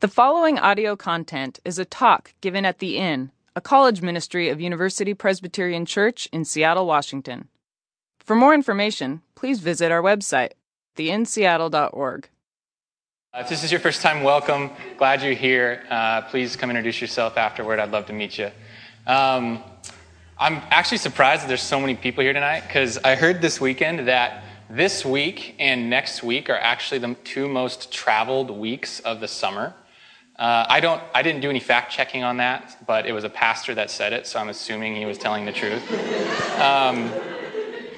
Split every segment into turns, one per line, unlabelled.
The following audio content is a talk given at The Inn, a college ministry of University Presbyterian Church in Seattle, Washington. For more information, please visit our website, theinnseattle.org.
Uh, if this is your first time, welcome. Glad you're here. Uh, please come introduce yourself afterward. I'd love to meet you. Um, I'm actually surprised that there's so many people here tonight because I heard this weekend that this week and next week are actually the two most traveled weeks of the summer. Uh, I don't. I didn't do any fact checking on that, but it was a pastor that said it, so I'm assuming he was telling the truth. Um,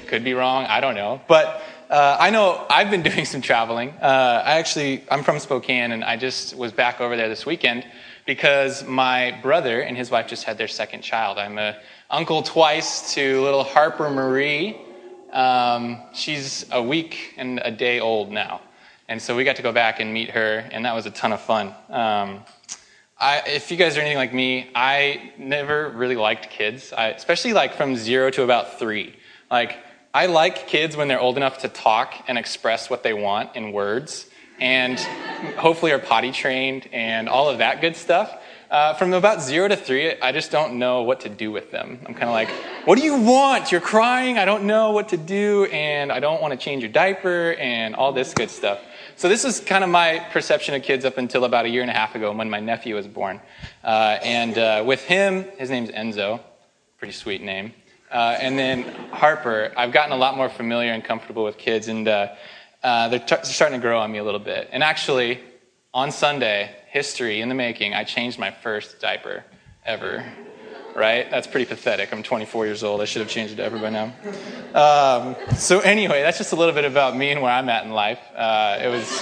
could be wrong. I don't know, but uh, I know I've been doing some traveling. Uh, I actually I'm from Spokane, and I just was back over there this weekend because my brother and his wife just had their second child. I'm a uncle twice to little Harper Marie. Um, she's a week and a day old now. And so we got to go back and meet her, and that was a ton of fun. Um, I, if you guys are anything like me, I never really liked kids, I, especially like from zero to about three. Like, I like kids when they're old enough to talk and express what they want in words, and hopefully are potty trained and all of that good stuff. Uh, from about zero to three, I just don't know what to do with them. I'm kind of like, what do you want? You're crying. I don't know what to do, and I don't want to change your diaper, and all this good stuff. So this is kind of my perception of kids up until about a year and a half ago when my nephew was born. Uh, and uh, with him, his name's Enzo, pretty sweet name. Uh, and then Harper, I've gotten a lot more familiar and comfortable with kids, and uh, uh, they're, t- starting to grow on me a little bit. And actually, on Sunday, history in the making, I changed my first diaper ever right? That's pretty pathetic. I'm 24 years old. I should have changed it to ever by now. Um, so anyway, that's just a little bit about me and where I'm at in life. Uh, it was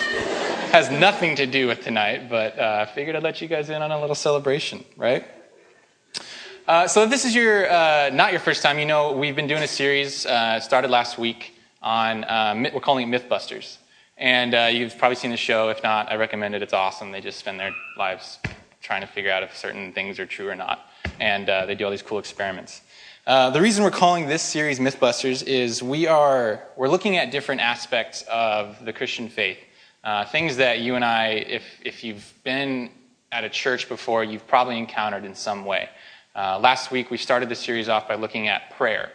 has nothing to do with tonight, but uh, I figured I'd let you guys in on a little celebration, right? Uh, so if this is your uh, not your first time, you know we've been doing a series uh, started last week on uh, we're calling it MythBusters, and you've probably seen the show. If not, I recommend it. It's awesome. They just spend their lives trying to figure out if certain things are true or not and uh, they do all these cool experiments. Uh, the reason we're calling this series Mythbusters is we are we're looking at different aspects of the Christian faith, uh, things that you and I, if if you've been at a church before, you've probably encountered in some way. Uh, last week we started the series off by looking at prayer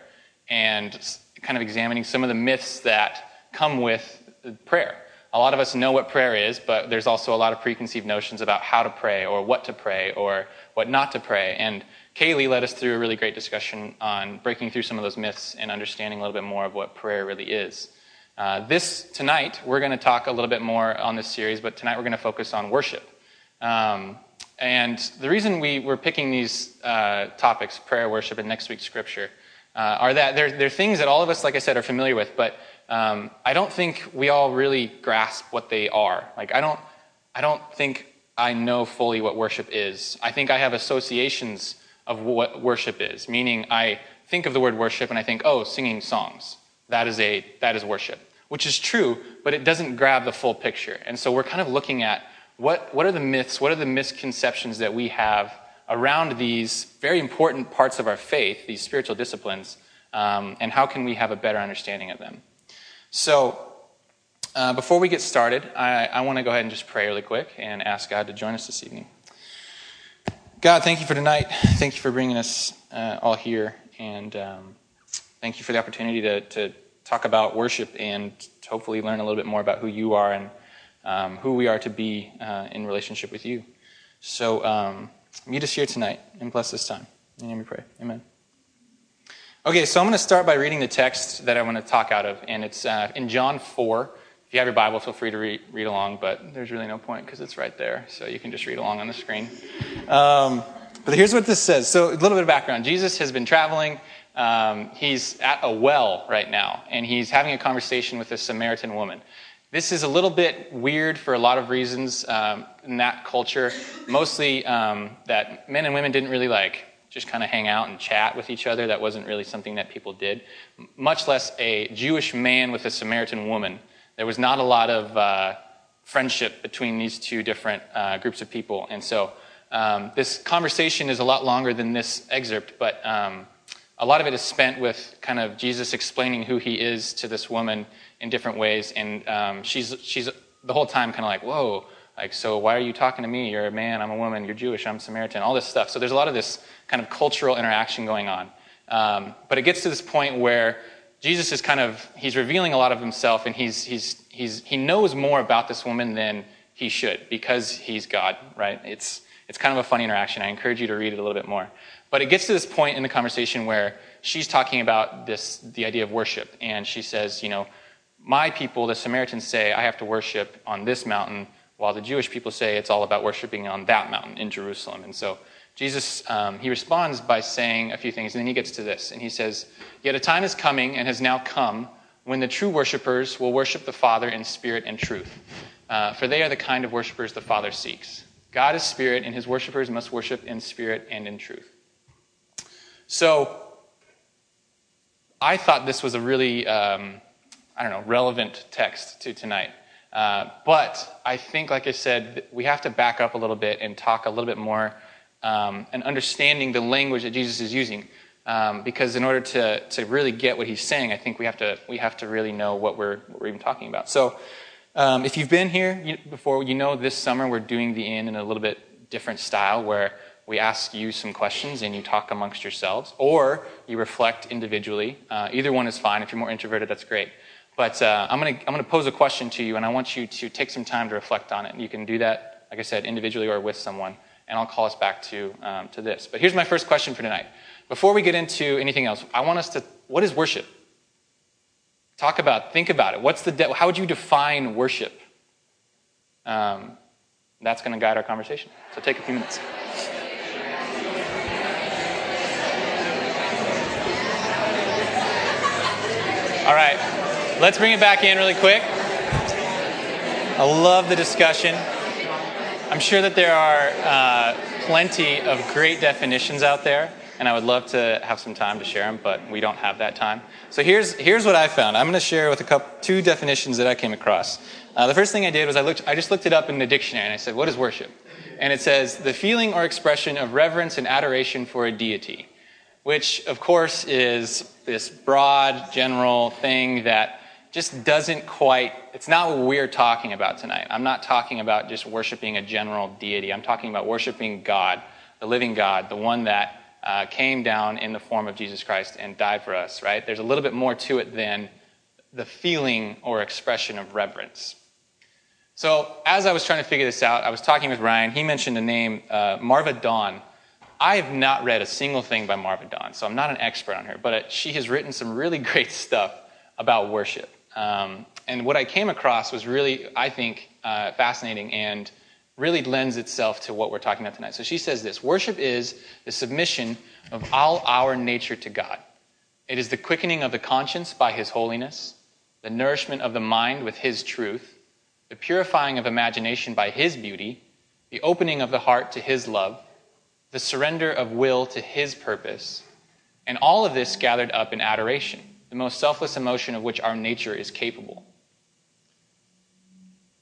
and kind of examining some of the myths that come with prayer. A lot of us know what prayer is, but there's also a lot of preconceived notions about how to pray or what to pray or what not to pray. And Kaylee led us through a really great discussion on breaking through some of those myths and understanding a little bit more of what prayer really is. Uh, this tonight, we're going to talk a little bit more on this series, but tonight we're going to focus on worship. Um, and the reason we were picking these uh, topics, prayer, worship, and next week's scripture, uh, are that they're, they're things that all of us, like I said, are familiar with, but um, I don't think we all really grasp what they are. Like, I don't, I don't think I know fully what worship is. I think I have associations of what worship is, meaning I think of the word worship and I think, oh, singing songs. That is, a, that is worship, which is true, but it doesn't grab the full picture. And so we're kind of looking at what, what are the myths, what are the misconceptions that we have around these very important parts of our faith, these spiritual disciplines, um, and how can we have a better understanding of them. So, uh, before we get started, I, I want to go ahead and just pray really quick and ask God to join us this evening. God, thank you for tonight. Thank you for bringing us uh, all here. And um, thank you for the opportunity to, to talk about worship and hopefully learn a little bit more about who you are and um, who we are to be uh, in relationship with you. So um, meet us here tonight and bless this time. In your name we pray. Amen. Okay, so I'm going to start by reading the text that I want to talk out of, and it's uh, in John 4 you have your Bible, feel free to read, read along, but there's really no point because it's right there. So you can just read along on the screen. Um, but here's what this says. So, a little bit of background Jesus has been traveling. Um, he's at a well right now, and he's having a conversation with a Samaritan woman. This is a little bit weird for a lot of reasons um, in that culture. Mostly um, that men and women didn't really like just kind of hang out and chat with each other. That wasn't really something that people did. Much less a Jewish man with a Samaritan woman there was not a lot of uh, friendship between these two different uh, groups of people. And so um, this conversation is a lot longer than this excerpt, but um, a lot of it is spent with kind of Jesus explaining who he is to this woman in different ways. And um, she's, she's the whole time kind of like, whoa, Like, so why are you talking to me? You're a man, I'm a woman, you're Jewish, I'm Samaritan, all this stuff. So there's a lot of this kind of cultural interaction going on. Um, but it gets to this point where Jesus is kind of, he's revealing a lot of himself and he's, he's, he's, he knows more about this woman than he should because he's God, right? It's, it's kind of a funny interaction. I encourage you to read it a little bit more. But it gets to this point in the conversation where she's talking about this, the idea of worship. And she says, you know, my people, the Samaritans, say I have to worship on this mountain, while the Jewish people say it's all about worshiping on that mountain in Jerusalem. And so Jesus, um, he responds by saying a few things, and then he gets to this. And he says, Yet a time is coming and has now come when the true worshipers will worship the Father in spirit and truth. Uh, for they are the kind of worshipers the Father seeks. God is spirit, and his worshipers must worship in spirit and in truth. So, I thought this was a really um, I don't know, relevant text to tonight. Uh, but I think, like I said, we have to back up a little bit and talk a little bit more um, and understanding the language that Jesus is using. Um, because Inn order to, to really get what he's saying, I think we have to, we have to really know what we're, what we're even talking about. So um, if you've been here before, you know this summer we're doing the in in a little bit different style where we ask you some questions and you talk amongst yourselves, or you reflect individually. Uh, either one is fine. If you're more introverted, that's great. But uh, I'm going to I'm gonna pose a question to you, and I want you to take some time to reflect on it. You can do that, like I said, individually or with someone, and I'll call us back to, um, to this. But here's my first question for tonight. Before we get into anything else, I want us to what is worship? Talk about, think about it. What's the de- how would you define worship? Um, that's going to guide our conversation. So take a few minutes. All right. Let's bring it back in really quick. I love the discussion. I'm sure that there are uh, plenty of great definitions out there, and I would love to have some time to share them, but we don't have that time. So here's, here's what I found. I'm going to share with a couple, two definitions that I came across. Uh, the first thing I did was I, looked, I just looked it up in the dictionary, and I said, what is worship? And it says, the feeling or expression of reverence and adoration for a deity, which, of course, is this broad, general thing that just doesn't quite, it's not what we're talking about tonight. I'm not talking about just worshiping a general deity. I'm talking about worshiping God, the living God, the one that uh, came down in the form of Jesus Christ and died for us, right? There's a little bit more to it than the feeling or expression of reverence. So, as I was trying to figure this out, I was talking with Ryan. He mentioned the name uh, Marva Dawn. I have not read a single thing by Marva Dawn, so I'm not an expert on her, but she has written some really great stuff about worship. Um, and what I came across was really, I think, uh, fascinating and really lends itself to what we're talking about tonight. So she says this Worship is the submission of all our nature to God. It is the quickening of the conscience by His holiness, the nourishment of the mind with His truth, the purifying of imagination by His beauty, the opening of the heart to His love, the surrender of will to His purpose, and all of this gathered up in adoration the most selfless emotion of which our nature is capable.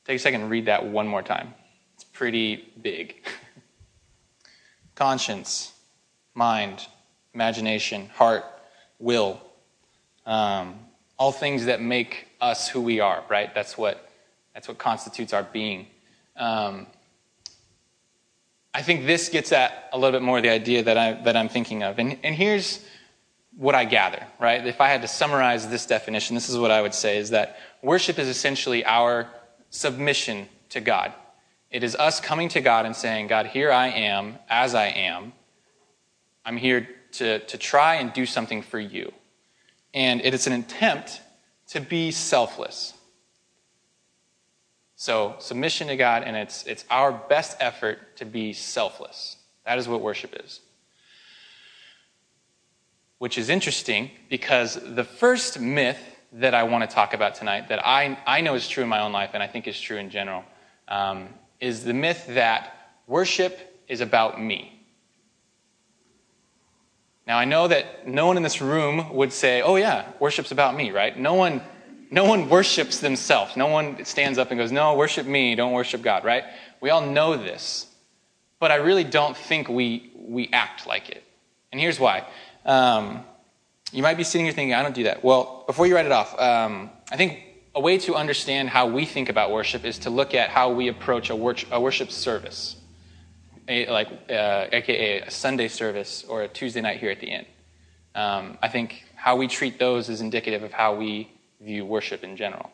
Take a second and read that one more time. It's pretty big. Conscience, mind, imagination, heart, will. Um, all things that make us who we are, right? That's what, that's what constitutes our being. Um, I think this gets at a little bit more the idea that, I, that I'm thinking of. And, and here's what I gather, right? If I had to summarize this definition, this is what I would say is that worship is essentially our submission to God. It is us coming to God and saying, God, here I am as I am. I'm here to, to try and do something for you. And it is an attempt to be selfless. So, submission to God, and it's, it's our best effort to be selfless. That is what worship is which is interesting because the first myth that I want to talk about tonight, that I, I know is true in my own life and I think is true in general, um, is the myth that worship is about me. Now, I know that no one in this room would say, oh, yeah, worship's about me, right? No one, no one worships themselves. No one stands up and goes, no, worship me, don't worship God, right? We all know this. But I really don't think we, we act like it. And here's why. Um, you might be sitting here thinking, I don't do that. Well, before you write it off, um, I think a way to understand how we think about worship is to look at how we approach a, wor- a worship service, a, like uh, aka a Sunday service or a Tuesday night here at the inn. Um, I think how we treat those is indicative of how we view worship in general.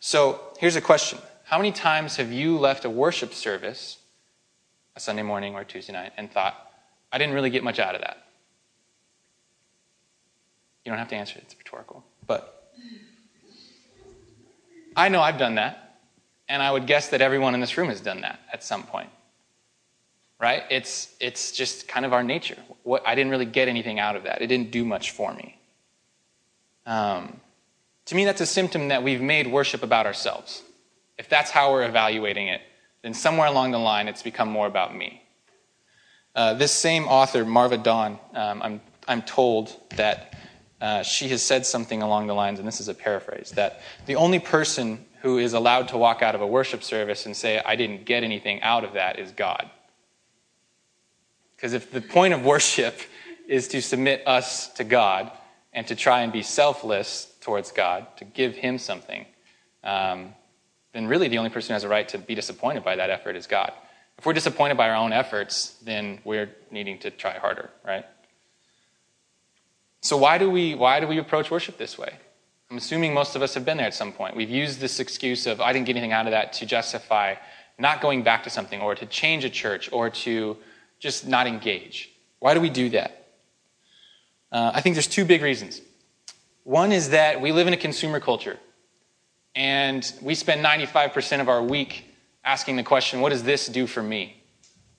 So here's a question How many times have you left a worship service, a Sunday morning or a Tuesday night, and thought, I didn't really get much out of that? You don't have to answer it, it's rhetorical. But I know I've done that, and I would guess that everyone in this room has done that at some point. Right? It's, it's just kind of our nature. What, I didn't really get anything out of that. It didn't do much for me. Um, to me, that's a symptom that we've made worship about ourselves. If that's how we're evaluating it, then somewhere along the line it's become more about me. Uh, this same author, Marva Dawn, um, I'm, I'm told that uh, she has said something along the lines, and this is a paraphrase, that the only person who is allowed to walk out of a worship service and say, I didn't get anything out of that, is God. Because if the point of worship is to submit us to God and to try and be selfless towards God, to give Him something, um, then really the only person who has a right to be disappointed by that effort is God. If we're disappointed by our own efforts, then we're needing to try harder, right? So why do we why do we approach worship this way? I'm assuming most of us have been there at some point. We've used this excuse of I didn't get anything out of that to justify not going back to something or to change a church or to just not engage. Why do we do that? Uh, I think there's two big reasons. One is that we live in a consumer culture, and we spend 95% of our week asking the question, What does this do for me?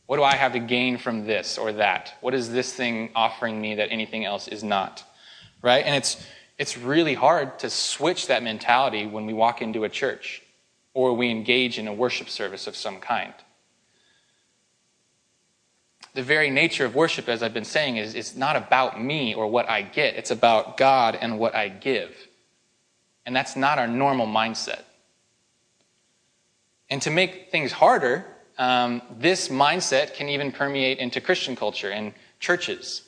What do I have to gain from this or that? What is this thing offering me that anything else is not? Right? And it's, it's really hard to switch that mentality when we walk into a church or we engage in a worship service of some kind. The very nature of worship, as I've been saying, is it's not about me or what I get, it's about God and what I give. And that's not our normal mindset. And to make things harder, um, this mindset can even permeate into Christian culture and churches.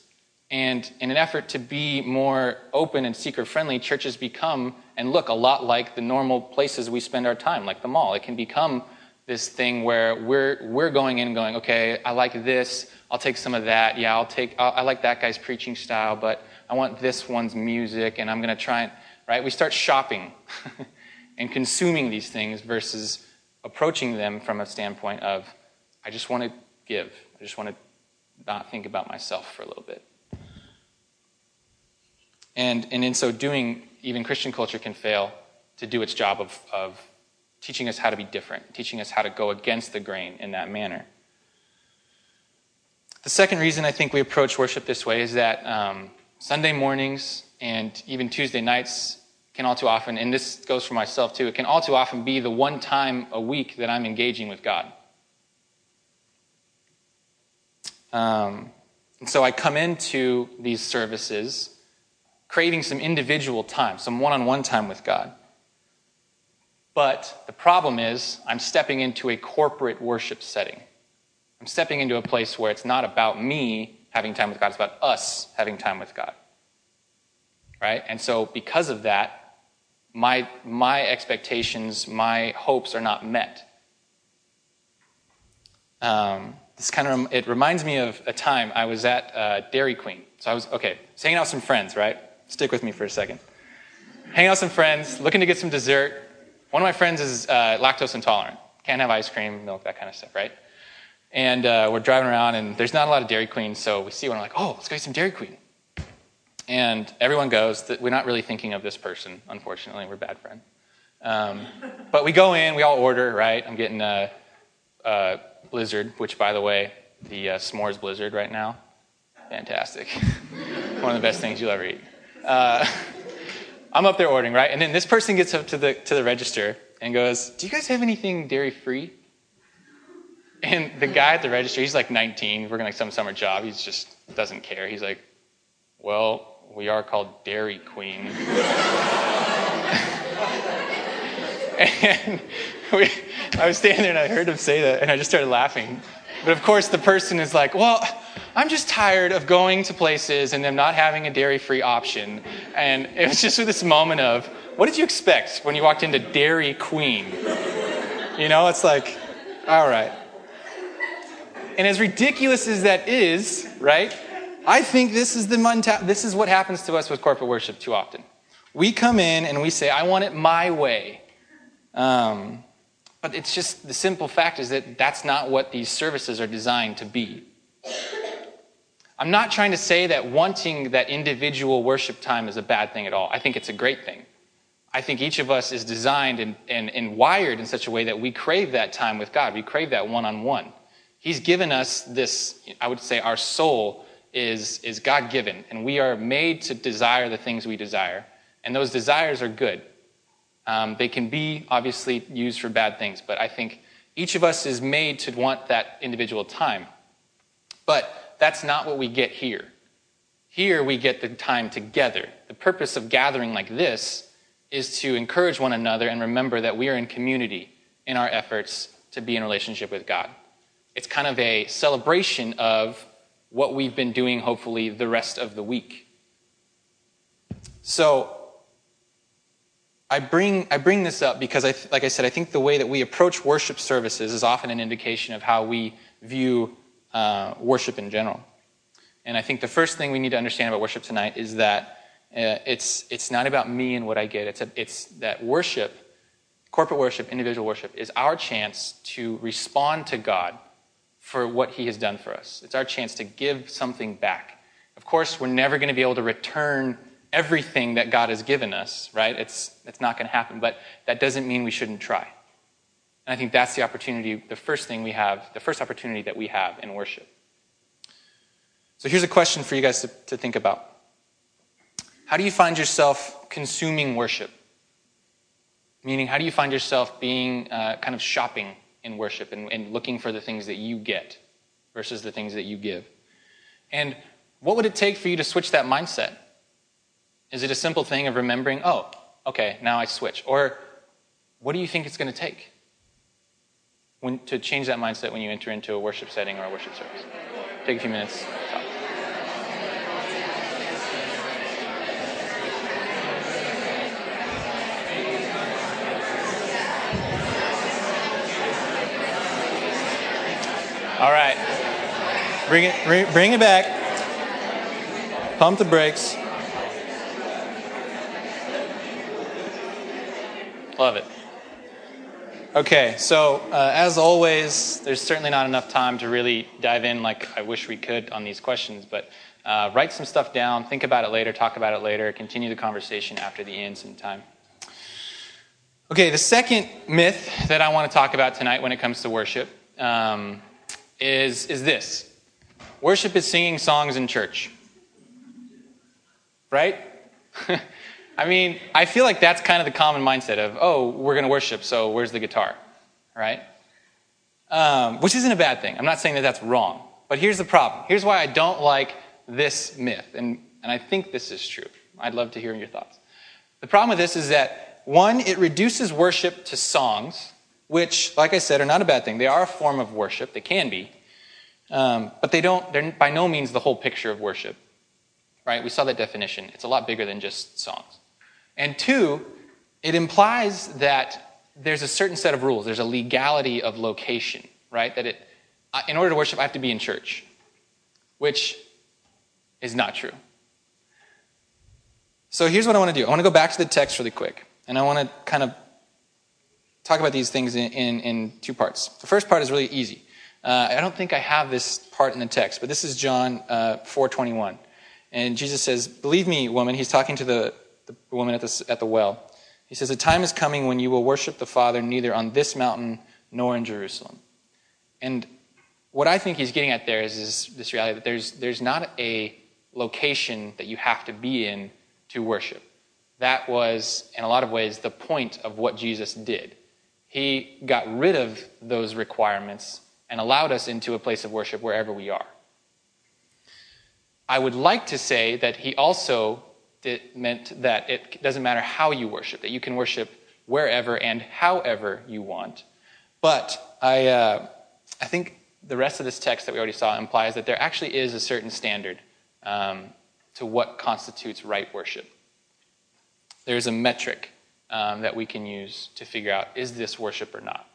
And in an effort to be more open and seeker friendly, churches become and look a lot like the normal places we spend our time, like the mall. It can become this thing where we're, we're going in and going, okay, I like this, I'll take some of that. Yeah, I'll take, I'll, I like that guy's preaching style, but I want this one's music, and I'm going to try and, right? We start shopping and consuming these things versus approaching them from a standpoint of, I just want to give. I just want to not think about myself for a little bit. And, and in so doing, even Christian culture can fail to do its job of, of teaching us how to be different, teaching us how to go against the grain in that manner. The second reason I think we approach worship this way is that um, Sunday mornings and even Tuesday nights can all too often, and this goes for myself too, it can all too often be the one time a week that I'm engaging with God. Um, and so I come into these services craving some individual time, some one on one time with God. But the problem is, I'm stepping into a corporate worship setting. I'm stepping into a place where it's not about me having time with God, it's about us having time with God. Right? And so, because of that, my, my expectations, my hopes are not met. Um, this kind of it reminds me of a time I was at uh, Dairy Queen. So I was okay, was hanging out with some friends, right? Stick with me for a second. Hanging out with some friends, looking to get some dessert. One of my friends is uh, lactose intolerant, can't have ice cream, milk, that kind of stuff, right? And uh, we're driving around, and there's not a lot of Dairy Queen, so we see one. I'm like, oh, let's go get some Dairy Queen. And everyone goes. We're not really thinking of this person, unfortunately. We're bad friends. Um, but we go in, we all order, right? I'm getting a, a Blizzard, which, by the way, the uh, s'mores Blizzard right now, fantastic. One of the best things you'll ever eat. Uh, I'm up there ordering, right? And then this person gets up to the, to the register and goes, Do you guys have anything dairy free? And the guy at the register, he's like 19, working like some summer job. He just doesn't care. He's like, Well, we are called Dairy Queen. and we, I was standing there and I heard him say that, and I just started laughing. But of course, the person is like, well, I'm just tired of going to places and them not having a dairy free option. And it was just this moment of, what did you expect when you walked into Dairy Queen? You know, it's like, all right. And as ridiculous as that is, right? I think this is the monta- this is what happens to us with corporate worship too often. We come in and we say, "I want it my way," um, but it's just the simple fact is that that's not what these services are designed to be. I'm not trying to say that wanting that individual worship time is a bad thing at all. I think it's a great thing. I think each of us is designed and, and, and wired in such a way that we crave that time with God. We crave that one on one. He's given us this, I would say, our soul is, is God given, and we are made to desire the things we desire. And those desires are good. Um, they can be obviously used for bad things, but I think each of us is made to want that individual time. But that's not what we get here. Here we get the time together. The purpose of gathering like this is to encourage one another and remember that we are in community in our efforts to be in relationship with God. It's kind of a celebration of what we've been doing, hopefully, the rest of the week. So, I bring, I bring this up because, I, like I said, I think the way that we approach worship services is often an indication of how we view uh, worship in general. And I think the first thing we need to understand about worship tonight is that uh, it's, it's not about me and what I get. It's, a, it's that worship, corporate worship, individual worship, is our chance to respond to God for what he has done for us. It's our chance to give something back. Of course, we're never going to be able to return everything that God has given us, right? It's, it's not going to happen, but that doesn't mean we shouldn't try. And I think that's the opportunity, the first thing we have, the first opportunity that we have in worship. So here's a question for you guys to, to think about How do you find yourself consuming worship? Meaning, how do you find yourself being uh, kind of shopping in worship and, and looking for the things that you get versus the things that you give. And what would it take for you to switch that mindset? Is it a simple thing of remembering, oh, okay, now I switch? Or what do you think it's going to take when, to change that mindset when you enter into a worship setting or a worship service? Take a few minutes. All right. Bring it, bring, it back. Pump the brakes. Love it. Okay, so uh, as always, there's certainly not enough time to really dive in like I wish we could on these questions, but uh, write some stuff down, think about it later, talk about it later, continue the conversation after the Inn sometime. Okay, the second myth that I want to talk about tonight when it comes to worship um, is, is this worship is singing songs in church. Right? I mean, I feel like that's kind of the common mindset of, oh, we're going to worship, so where's the guitar? Right? Um, which isn't a bad thing. I'm not saying that that's wrong. But here's the problem. Here's why I don't like this myth. And, and I think this is true. I'd love to hear your thoughts. The problem with this is that, one, it reduces worship to songs which, like I said, are not a bad thing. They are a form of worship. They can be. Um, but they don't, they're by no means the whole picture of worship. Right? We saw that definition. It's a lot bigger than just songs. And two, it implies that there's a certain set of rules. There's a legality of location, right? That it, in order to worship, I have to be in church, which is not true. So here's what I want to do. I want to go back to the text really quick, and I want to kind of talk about these things in, in, in two parts. The first part is really easy. Uh, I don't think I have this part in the text, but this is John uh, 4.21. And Jesus says, Believe me, woman, he's talking to the, the woman at the, at the well. He says, The time is coming when you will worship the Father neither on this mountain nor in Jerusalem. And what I think he's getting at there is, is this reality that there's, there's not a location that you have to be in to worship. That was, in a lot of ways, the point of what Jesus did. He got rid of those requirements and allowed us into a place of worship wherever we are. I would like to say that he also meant that it doesn't matter how you worship, that you can worship wherever and however you want. But I, uh, I think the rest of this text that we already saw implies that there actually is a certain standard um, to what constitutes right worship. There's a metric um, that we can use to figure out is this worship or not.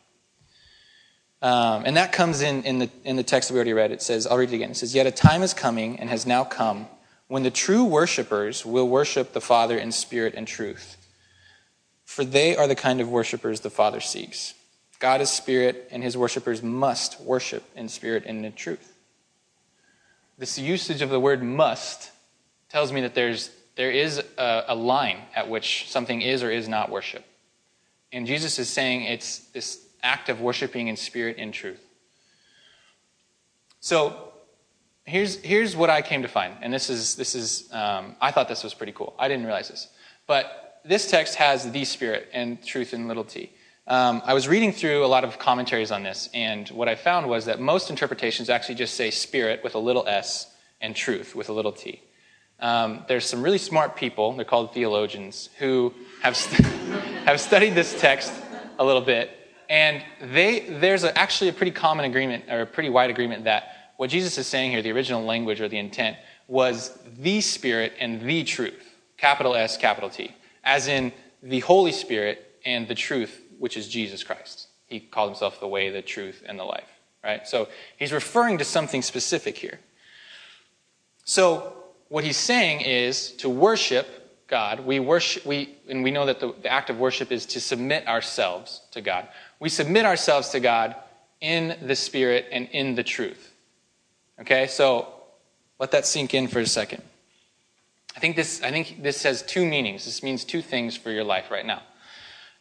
Um, and that comes in, in, the, in the text that we already read. It says, I'll read it again. It says, Yet a time is coming and has now come when the true worshippers will worship the Father in spirit and truth. For they are the kind of worshippers the Father seeks. God is spirit, and his worshippers must worship in spirit and in truth. This usage of the word must tells me that there's, there is a, a line at which something is or is not worship. And Jesus is saying it's this act of worshiping in spirit and truth. So here's, here's what I came to find. And this is, this is um, I thought this was pretty cool. I didn't realize this. But this text has the spirit and truth in little t. Um, I was reading through a lot of commentaries on this, and what I found was that most interpretations actually just say spirit with a little s and truth with a little t. Um, there's some really smart people, they're called theologians, who have, st- have studied this text a little bit, and they, there's a, actually a pretty common agreement, or a pretty wide agreement, that what Jesus is saying here, the original language or the intent, was the Spirit and the truth, capital S, capital T, as in the Holy Spirit and the truth which is Jesus Christ. He called himself the way, the truth, and the life. Right? So he's referring to something specific here. So what he's saying is to worship God, we worship we and we know that the, the act of worship is to submit ourselves to God. We submit ourselves to God in the Spirit and in the truth. Okay, so let that sink in for a second. I think this, I think this has two meanings. This means two things for your life right now.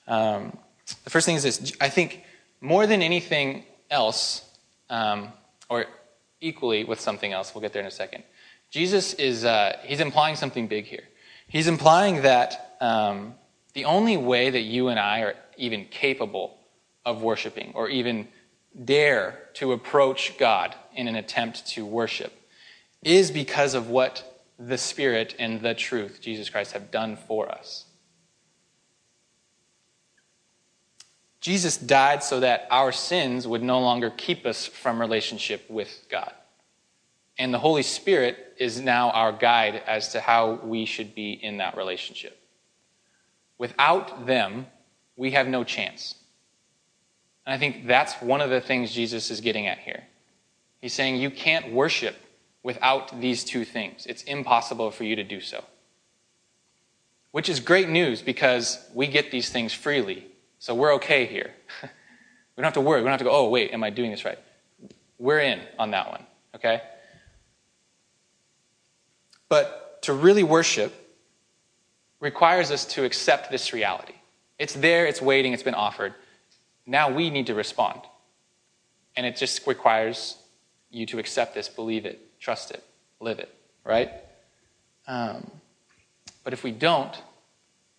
Um, the first thing is this I think more than anything else, um, or equally with something else, we'll get there in a second, Jesus is uh, he's implying something big here. He's implying that um, the only way that you and I are even capable of worshiping or even dare to approach God in an attempt to worship is because of what the Spirit and the truth, Jesus Christ, have done for us. Jesus died so that our sins would no longer keep us from relationship with God. And the Holy Spirit is now our guide as to how we should be in that relationship. Without them, we have no chance. And I think that's one of the things Jesus is getting at here. He's saying you can't worship without these two things. It's impossible for you to do so. Which is great news because we get these things freely so we're okay here. we don't have to worry. We don't have to go, oh, wait, am I doing this right? We're in on that one, okay? But to really worship requires us to accept this reality. It's there, it's waiting, it's been offered. Now we need to respond. And it just requires you to accept this, believe it, trust it, live it, right? Um, but if we don't,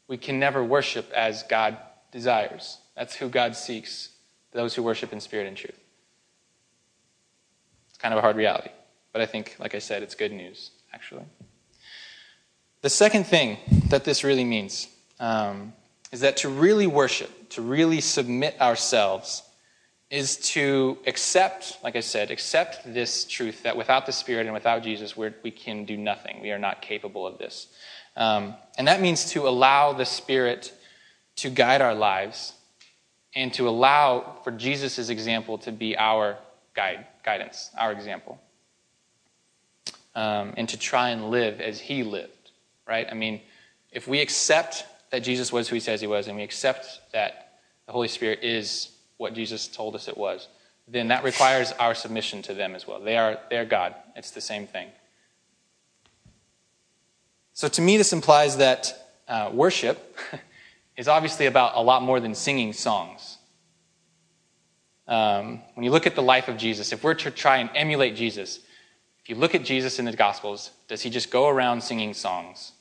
we can never worship as God desires. That's who God seeks, those who worship in spirit and truth. It's kind of a hard reality. But I think, like I said, it's good news, actually. The second thing that this really means um, is that to really worship, to really submit ourselves, is to accept, like I said, accept this truth that without the Spirit and without Jesus, we're, we can do nothing. We are not capable of this. Um, and that means to allow the Spirit to guide our lives and to allow for Jesus' example to be our guide, guidance, our example. Um, and to try and live as he lived, right? I mean, if we accept that Jesus was who he says he was, and we accept that the Holy Spirit is what Jesus told us it was, then that requires our submission to them as well. They are, their God. It's the same thing. So to me, this implies that uh, worship is obviously about a lot more than singing songs. Um, when you look at the life of Jesus, if we're to try and emulate Jesus, if you look at Jesus in the Gospels, does he just go around singing songs?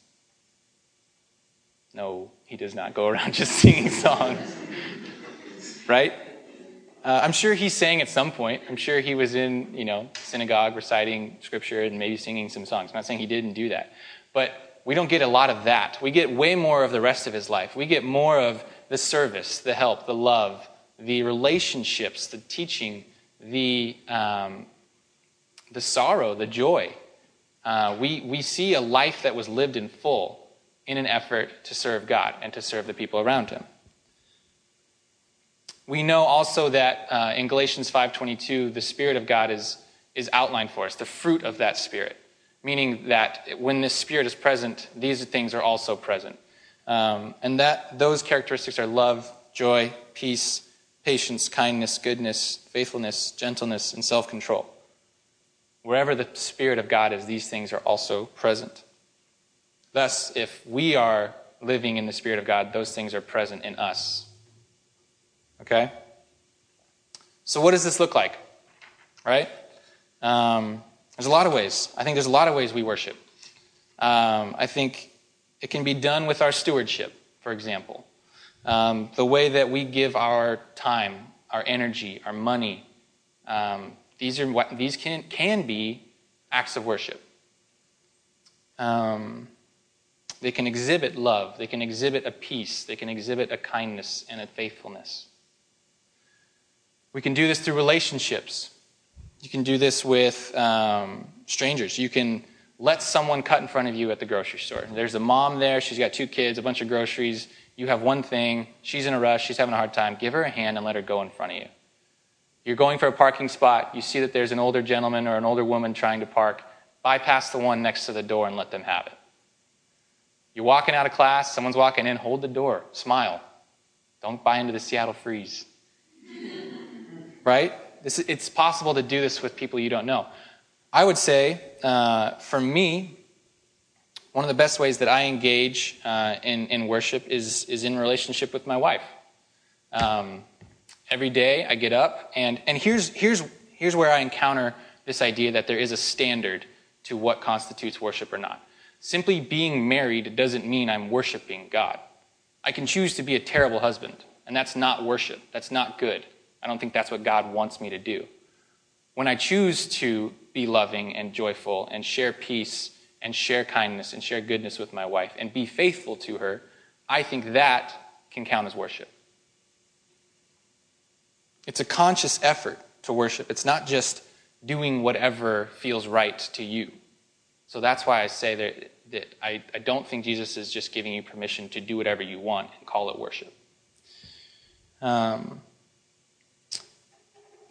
No, he does not go around just singing songs. right? Uh, I'm sure he sang at some point. I'm sure he was in, you know, synagogue reciting scripture and maybe singing some songs. I'm not saying he didn't do that. But we don't get a lot of that. We get way more of the rest of his life. We get more of the service, the help, the love, the relationships, the teaching, the, um, the sorrow, the joy. Uh, we, we see a life that was lived in full in an effort to serve God and to serve the people around him. We know also that uh, in Galatians 5:22, the Spirit of God is, is outlined for us, the fruit of that Spirit, meaning that when this Spirit is present, these things are also present. Um, and that those characteristics are love, joy, peace, patience, kindness, goodness, faithfulness, gentleness, and self control. Wherever the Spirit of God is, these things are also present. Thus, if we are living in the Spirit of God, those things are present in us. Okay? So, what does this look like? Right? Um, there's a lot of ways. I think there's a lot of ways we worship. Um, I think it can be done with our stewardship, for example. Um, the way that we give our time, our energy, our money, um, these, are, what, these can, can be acts of worship. Um, they can exhibit love, they can exhibit a peace, they can exhibit a kindness and a faithfulness. We can do this through relationships. You can do this with um, strangers. You can let someone cut in front of you at the grocery store. There's a mom there, she's got two kids, a bunch of groceries. You have one thing, she's in a rush, she's having a hard time. Give her a hand and let her go in front of you. You're going for a parking spot, you see that there's an older gentleman or an older woman trying to park. Bypass the one next to the door and let them have it. You're walking out of class, someone's walking in, hold the door, smile. Don't buy into the Seattle freeze. right? This, it's possible to do this with people you don't know. I would say, uh, for me, one of the best ways that I engage uh, in, in worship is, is in relationship with my wife. Um, every day I get up, and, and here's, here's, here's where I encounter this idea that there is a standard to what constitutes worship or not. Simply being married doesn't mean I'm worshiping God. I can choose to be a terrible husband, and that's not worship. That's not good. I don't think that's what God wants me to do. When I choose to be loving and joyful and share peace and share kindness and share goodness with my wife and be faithful to her, I think that can count as worship. It's a conscious effort to worship. It's not just doing whatever feels right to you. So that's why I say that, that I, I don't think Jesus is just giving you permission to do whatever you want and call it worship. Um,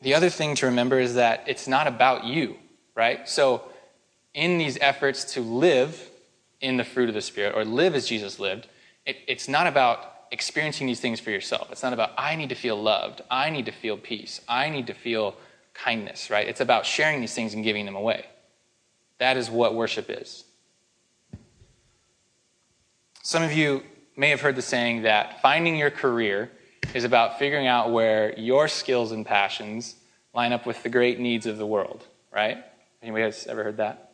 the other thing to remember is that it's not about you right? So, in these efforts to live in the fruit of the Spirit or live as Jesus lived, it, it's not about experiencing these things for yourself. It's not about, I need to feel loved. I need to feel peace. I need to feel kindness, right? It's about sharing these things and giving them away. That is what worship is. Some of you may have heard the saying that finding your career is about figuring out where your skills and passions line up with the great needs of the world, right? Anybody has ever heard that?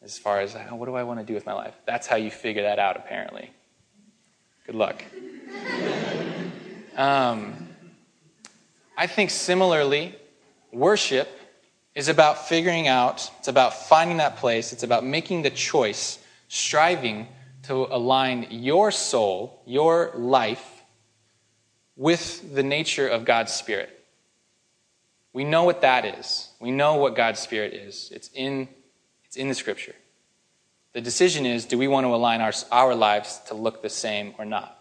As far as, oh, what do I want to do with my life? That's how you figure that out, apparently. Good luck. um, I think similarly, worship is about figuring out, it's about finding that place, it's about making the choice, striving to align your soul, your life, with the nature of God's Spirit. We know what that is. We know what God's Spirit is. It's in, it's in the Scripture. The decision is do we want to align our, our lives to look the same or not?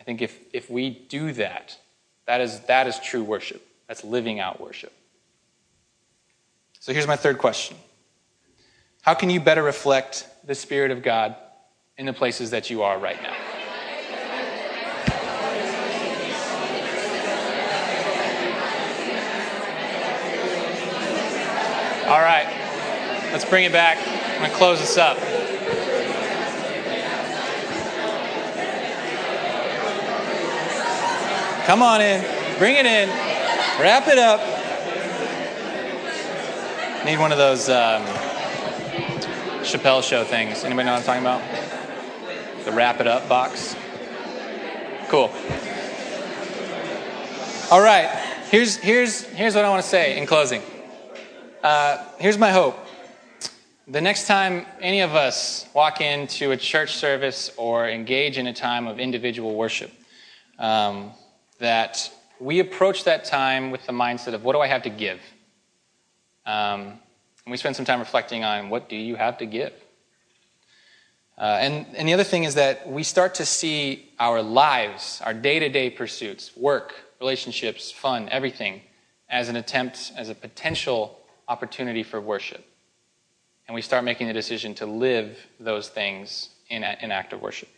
I think if, if we do that, that is, that is true worship. That's living out worship. So here's my third question How can you better reflect the Spirit of God in the places that you are right now? All right, let's bring it back. I'm going to close this up. Come on in, bring it in, wrap it up. Need one of those um, Chappelle show things. Anybody know what I'm talking about? The wrap it up box. Cool. All right. Here's here's here's what I want to say in closing. Uh, here's my hope. The next time any of us walk into a church service or engage in a time of individual worship, um, that we approach that time with the mindset of what do I have to give? Um, and we spend some time reflecting on what do you have to give? Uh, and, and the other thing is that we start to see our lives, our day to day pursuits, work, relationships, fun, everything, as an attempt, as a potential opportunity for worship. And we start making the decision to live those things in, in act of worship.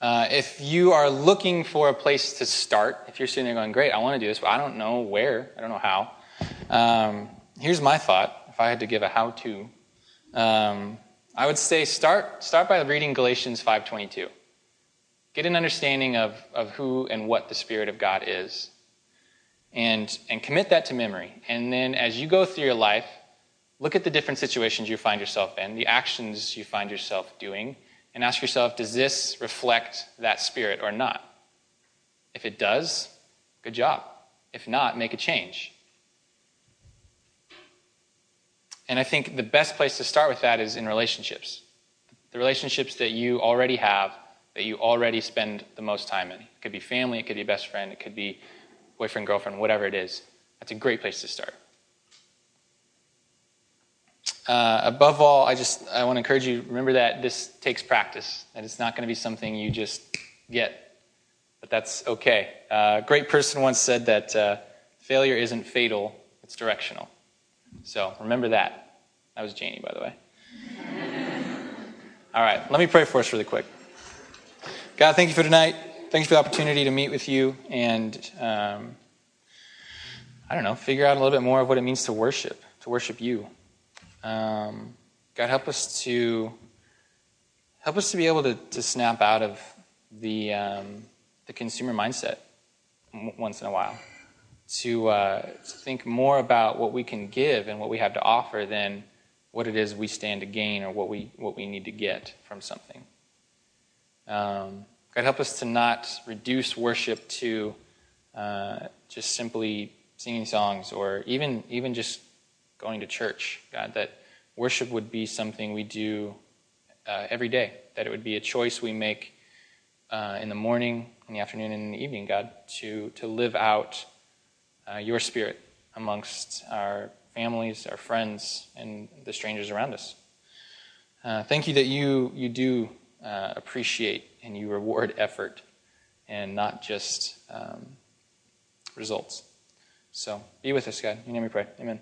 Uh, if you are looking for a place to start, if you're sitting there going, Great, I want to do this, but I don't know where, I don't know how, um, here's my thought if I had to give a how to. Um, I would say start, start by reading Galatians 5.22. Get an understanding of, of who and what the Spirit of God is. And, and commit that to memory. And then as you go through your life, look at the different situations you find yourself in, the actions you find yourself doing, and ask yourself, does this reflect that spirit or not? If it does, good job. If not, make a change. And I think the best place to start with that is in relationships. The relationships that you already have, that you already spend the most time in. It could be family, it could be best friend, it could be boyfriend, girlfriend, whatever it is. That's a great place to start. Uh, above all, I just I want to encourage you. Remember that this takes practice. That it's not going to be something you just get, but that's okay. Uh, a great person once said that uh, failure isn't fatal; it's directional. So remember that. That was Janie, by the way. all right, let me pray for us really quick. God, thank you for tonight. Thank you for the opportunity to meet with you and um, I don't know, figure out a little bit more of what it means to worship, to worship you. Um, God, help us to help us to be able to, to snap out of the um, the consumer mindset once in a while, to, uh, to think more about what we can give and what we have to offer than what it is we stand to gain or what we what we need to get from something. Um, God, help us to not reduce worship to uh, just simply singing songs or even even just going to church, God, that worship would be something we do uh, every day, that it would be a choice we make uh, in the morning, in the afternoon, and in the evening, God, to, to live out uh, your spirit amongst our families, our friends, and the strangers around us. Uh, thank you that you, you do uh, appreciate and you reward effort and not just um, results. So be with us, God. In your name we pray. Amen.